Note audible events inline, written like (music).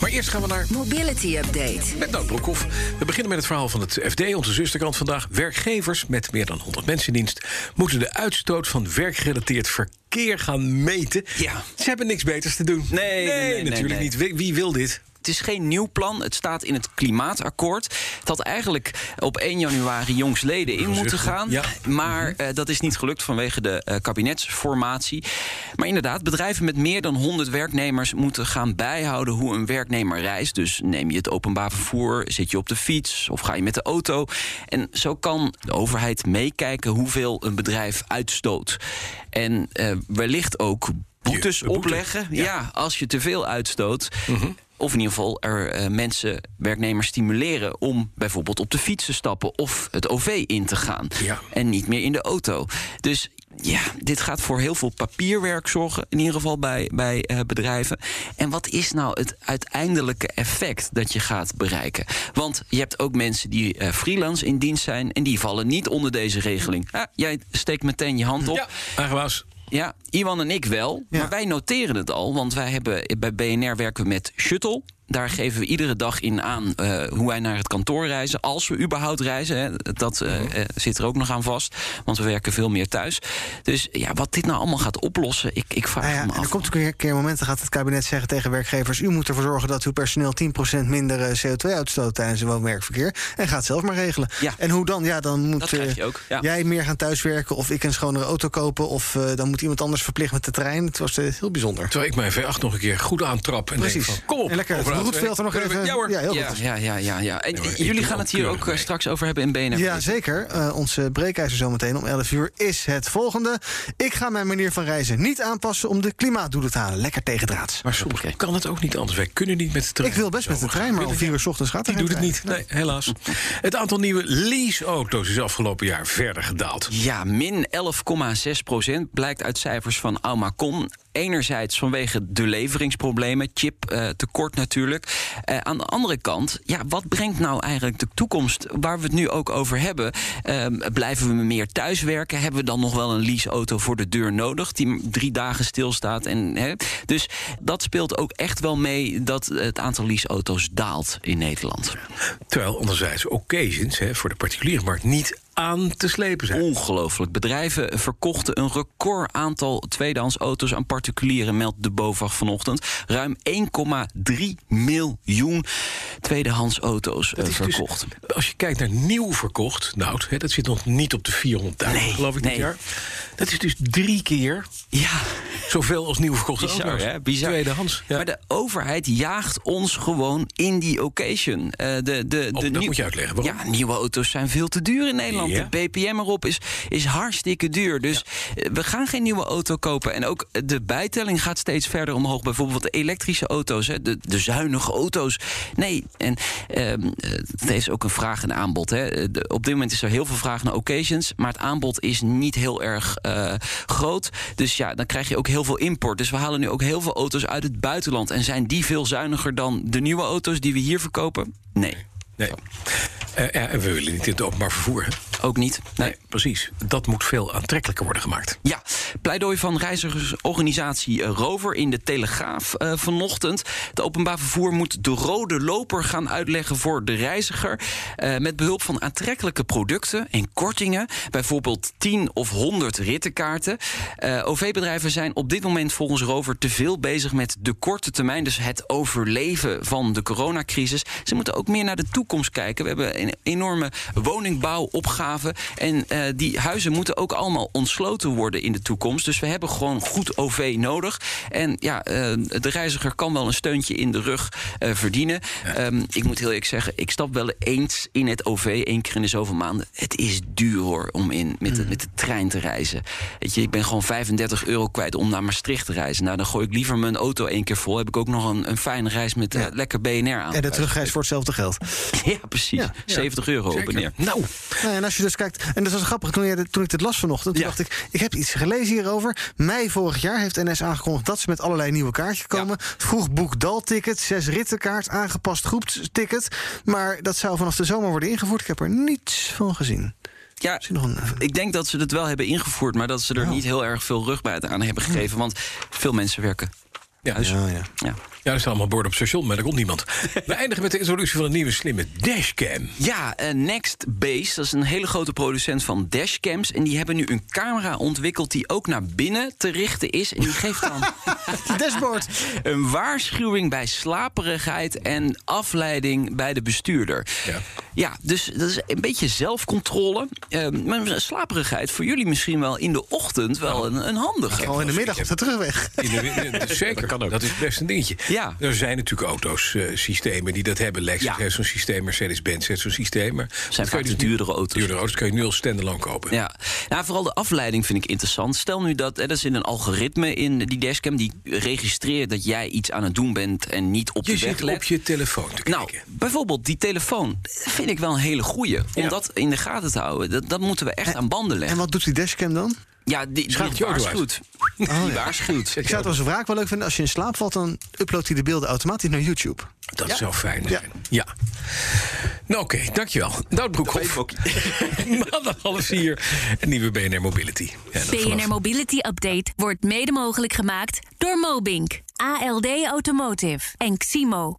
Maar eerst gaan we naar Mobility Update. met Nout Broekhoff. We beginnen met het verhaal van het FD, onze zusterkant vandaag. Werkgevers met meer dan 100 mensen in dienst... moeten de uitstoot van werkgerelateerd verkeer gaan meten. Ja. Ze hebben niks beters te doen. Nee, nee, nee, nee, natuurlijk nee. niet. Wie, wie wil dit? Het is geen nieuw plan. Het staat in het klimaatakkoord. Het had eigenlijk op 1 januari jongsleden in moeten gaan. ja. Maar eh, dat is niet gelukt vanwege de eh, kabinetsformatie. Maar inderdaad, bedrijven met meer dan 100 werknemers moeten gaan bijhouden hoe een werknemer reist. Dus neem je het openbaar vervoer, zit je op de fiets of ga je met de auto. En zo kan de overheid meekijken hoeveel een bedrijf uitstoot. En eh, wellicht ook boetes boete. opleggen. Ja. ja, als je te veel uitstoot. Mhm. Of in ieder geval er eh, mensen, werknemers stimuleren om bijvoorbeeld op de fiets te stappen of het OV in te gaan. Ja. En niet meer in de auto. Dus ja, dit gaat voor heel veel papierwerk zorgen, in ieder geval bij, bij eh, bedrijven. En wat is nou het uiteindelijke effect dat je gaat bereiken? Want je hebt ook mensen die eh, freelance in dienst zijn en die vallen niet onder deze regeling. Ah, jij steekt meteen je hand op. Ja, aangewaas. Ja, Iwan en ik wel. Maar wij noteren het al, want wij hebben bij BNR werken we met Shuttle. Daar geven we iedere dag in aan eh, hoe wij naar het kantoor reizen. Als we überhaupt reizen. Hè, dat eh, zit er ook nog aan vast. Want we werken veel meer thuis. Dus ja, wat dit nou allemaal gaat oplossen, ik, ik vraag Nou ja, me af. er komt ook een keer een moment, dan gaat het kabinet zeggen tegen werkgevers... u moet ervoor zorgen dat uw personeel 10% minder eh, CO2 uitstoot tijdens het woon-werkverkeer. En gaat zelf maar regelen. Ja. En hoe dan? Ja, dan moet Dat krijg je ook, ja. jij meer gaan thuiswerken... of ik een schonere auto kopen... of eh, dan moet iemand anders verplicht met de trein. Het was heel bijzonder. Terwijl ik mijn V8 nog een keer goed aantrap en Precies. denk van, kom op. En lekker het overuit. roetfilter nog even... Ja hoor. Ja, heel ja, goed. ja, ja, ja, ja. En Ja, jullie gaan het hier ook eh, mee. straks over hebben in BNR. Ja, zeker. Eh, onze breekijzer zometeen om 11 uur is het volgende. Ik ga mijn manier van reizen niet aanpassen om de klimaatdoelen te halen. Lekker tegendraads. Maar soms kan het ook niet anders. Wij kunnen niet met de trein. Ik wil best met de trein, maar om 4 uur 's ochtends gaat er Die doet het niet. Nee, helaas. Het aantal nieuwe leaseauto's is afgelopen jaar verder gedaald. Ja, min 11,6 procent blijkt uit cijfers van Almacom. Enerzijds vanwege de leveringsproblemen, chiptekort tekort natuurlijk. Eh, aan de andere kant, ja, wat brengt nou eigenlijk de toekomst waar we het nu ook over hebben? Ehm, blijven we meer thuiswerken? Hebben we dan nog wel een leaseauto voor de deur nodig die drie dagen stilstaat? En, hè? Dus dat speelt ook echt wel mee dat het aantal leaseauto's daalt in Nederland. Terwijl anderzijds occasions hè, voor de particuliere markt niet aan te slepen zijn. Ongelooflijk. Bedrijven verkochten een record aantal tweedehands auto's aan particulieren, meldt de BOVAG vanochtend. Ruim 1,3 miljoen tweedehands auto's eh, Dat is dus- verkocht. als je kijkt naar nieuw verkocht, nou, hè, dat zit nog niet op de 400.000, Nee, geloof ik, dit jaar. Dat is dus drie keer Ja, zoveel als nieuw verkochte bizar, auto's. hè? Bizar. Tweedehands. Ja. Maar de overheid jaagt ons gewoon in die occasion. Eh, de, de, de Oh, dat nieuw- moet je uitleggen. Waarom? Ja, nieuwe auto's zijn veel te duur in Nederland. Ja. De BPM erop is, is hartstikke duur. Dus eh, we gaan geen nieuwe auto kopen. En ook de bijtelling gaat steeds verder omhoog. Bijvoorbeeld de elektrische auto's, hè, de, de zuinige auto's. Nee, en ehm, eh, het is ook een vraag en aanbod. Hè. De- op dit moment is er heel veel vraag naar occasions. Maar het aanbod is niet heel erg groot. Dus ja, dan krijg je ook heel veel import. Dus we halen nu ook heel veel auto's uit het buitenland. En zijn die veel zuiniger dan de nieuwe auto's die we hier verkopen? Nee, Nee. Eh, en we willen niet in het openbaar vervoer. Ook niet. Nee. Nee, precies. Dat moet veel aantrekkelijker worden gemaakt. Ja, pleidooi van reizigersorganisatie eh, Rover in de Telegraaf eh, vanochtend. Het openbaar vervoer moet de rode loper gaan uitleggen voor de reiziger. eh, met behulp van aantrekkelijke producten en kortingen. Bijvoorbeeld 10 of 100 rittenkaarten. OV-bedrijven zijn op dit moment volgens Rover te veel bezig met de korte termijn. Dus het overleven van de coronacrisis. Ze moeten ook meer naar de toekomst kijken. We hebben een enorme En eh, die huizen moeten ook allemaal ontsloten worden in de toekomst. Dus we hebben gewoon goed OV nodig. En ja, eh, de reiziger kan wel een steuntje in de rug eh, verdienen. Ehm, ik moet heel eerlijk zeggen, ik stap wel eens in het OV, één keer in de zoveel maanden. Het is duur hoor, om in, met, de, met de trein te reizen. Weet je, ik ben gewoon 35 euro kwijt om naar Maastricht te reizen. Nou, dan gooi ik liever mijn auto één keer vol. Heb ik ook nog een, een fijne reis met lekker BNR aan. En de terugreis voor hetzelfde geld. (laughs) Ja, precies. Ja, 70 euro op en neer. Nou, Nou, en als je dus kijkt, en dat was grappig, toen, je- toen ik dit las vanochtend, toen Ja. dacht ik, ik heb iets gelezen hierover. Mei vorig jaar heeft NS aangekondigd dat ze met allerlei nieuwe kaartjes komen. Vroeg boek dalticket, zes rittenkaart, aangepast groepsticket. Maar dat zou vanaf de zomer worden ingevoerd. Ik heb er niets van gezien. Ja, Is nog een, ik denk dat ze het wel hebben ingevoerd, maar dat ze er Oh. niet heel erg veel rugbaat aan hebben gegeven. Want veel mensen werken. ja, ja, ja. Ja. Ja, er staan allemaal borden op het station, maar er komt niemand. (laughs) We eindigen met de introductie van een nieuwe slimme dashcam. Ja, eh, Next Base, dat is een hele grote producent van dashcams. En die hebben nu een camera ontwikkeld die ook naar binnen te richten is. En die geeft dan (laughs) Het dashboard. (laughs) een waarschuwing bij slaperigheid en afleiding bij de bestuurder. Ja. Ja, dus dat is een beetje zelfcontrole. Eh, maar slaperigheid voor jullie misschien wel in de ochtend wel een, een handige. Al in de middag op de terugweg. In de, (laughs) de- zeker, dat, is best een dingetje. Ja. Er zijn natuurlijk auto's, eh, systemen die dat hebben. Lexus Ja. heeft zo'n systeem, Mercedes-Benz heeft zo'n systeem. Maar dat kan je vaak de niet- duurdere auto's. Duurdere auto's kun je nu al standalone kopen. Ja, nou, vooral de afleiding vind ik interessant. Stel nu dat er is in een algoritme in die dashcam die registreert dat jij iets aan het doen bent en niet op Je de weg let. op je telefoon te Nou, kijken. bijvoorbeeld die telefoon. Vind ik wel een hele goeie. Om Ja. dat in de gaten te houden. Dat, dat moeten we echt aan banden En leggen. wat doet die dashcam dan? Ja, die, die auto waarschuwt. (laughs) Oh, die ja. waarschuwt. Ik zou het als wraak wel leuk vinden. Als je in slaap valt, dan uploadt hij de beelden automatisch naar YouTube. Dat zou fijn Ja. zijn. Ja. Nou, oké, dankjewel. Nout Broekhoff. (laughs) Maandag half vier. Een nieuwe BNR Mobility. Ja, BNR Mobility Update wordt mede mogelijk gemaakt door Mobink, ALD Automotive en Ximo.